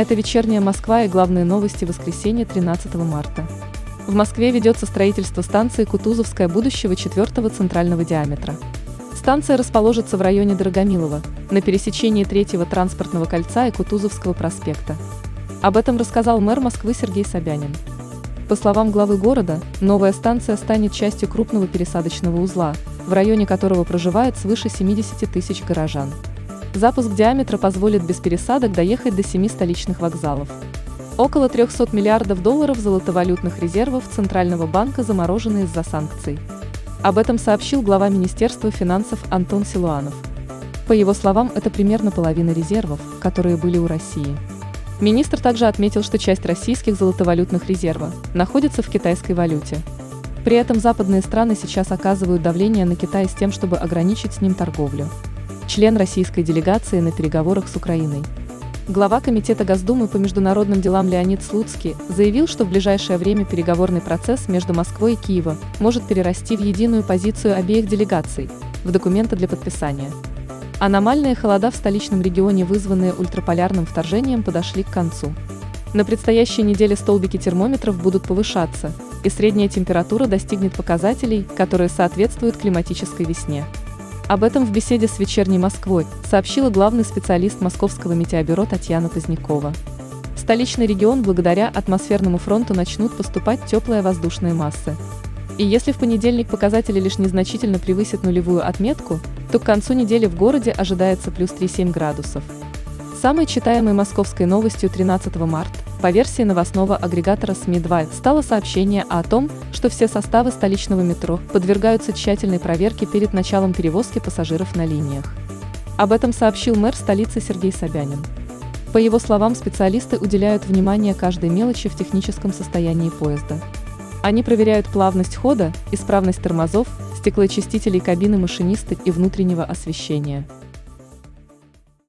Это вечерняя Москва и главные новости воскресенья 13 марта. В Москве ведется строительство станции Кутузовская будущего четвертого центрального диаметра. Станция расположится в районе Дорогомилова, на пересечении третьего транспортного кольца и Кутузовского проспекта. Об этом рассказал мэр Москвы Сергей Собянин. По словам главы города, новая станция станет частью крупного пересадочного узла, в районе которого проживает свыше 70 тысяч горожан. Запуск диаметра позволит без пересадок доехать до семи столичных вокзалов. Около 300 миллиардов долларов золотовалютных резервов Центрального банка заморожены из-за санкций. Об этом сообщил глава Министерства финансов Антон Силуанов. По его словам, это примерно половина резервов, которые были у России. Министр также отметил, что часть российских золотовалютных резервов находится в китайской валюте. При этом западные страны сейчас оказывают давление на Китай с тем, чтобы ограничить с ним торговлю член российской делегации на переговорах с Украиной. Глава Комитета Госдумы по международным делам Леонид Слуцкий заявил, что в ближайшее время переговорный процесс между Москвой и Киевом может перерасти в единую позицию обеих делегаций в документы для подписания. Аномальные холода в столичном регионе, вызванные ультраполярным вторжением, подошли к концу. На предстоящей неделе столбики термометров будут повышаться, и средняя температура достигнет показателей, которые соответствуют климатической весне. Об этом в беседе с «Вечерней Москвой» сообщила главный специалист Московского метеобюро Татьяна Позднякова. В столичный регион благодаря атмосферному фронту начнут поступать теплые воздушные массы. И если в понедельник показатели лишь незначительно превысят нулевую отметку, то к концу недели в городе ожидается плюс 3,7 градусов. Самой читаемой московской новостью 13 марта по версии новостного агрегатора СМИ-2 стало сообщение о том, что все составы столичного метро подвергаются тщательной проверке перед началом перевозки пассажиров на линиях. Об этом сообщил мэр столицы Сергей Собянин. По его словам, специалисты уделяют внимание каждой мелочи в техническом состоянии поезда. Они проверяют плавность хода, исправность тормозов, стеклоочистителей кабины машиниста и внутреннего освещения.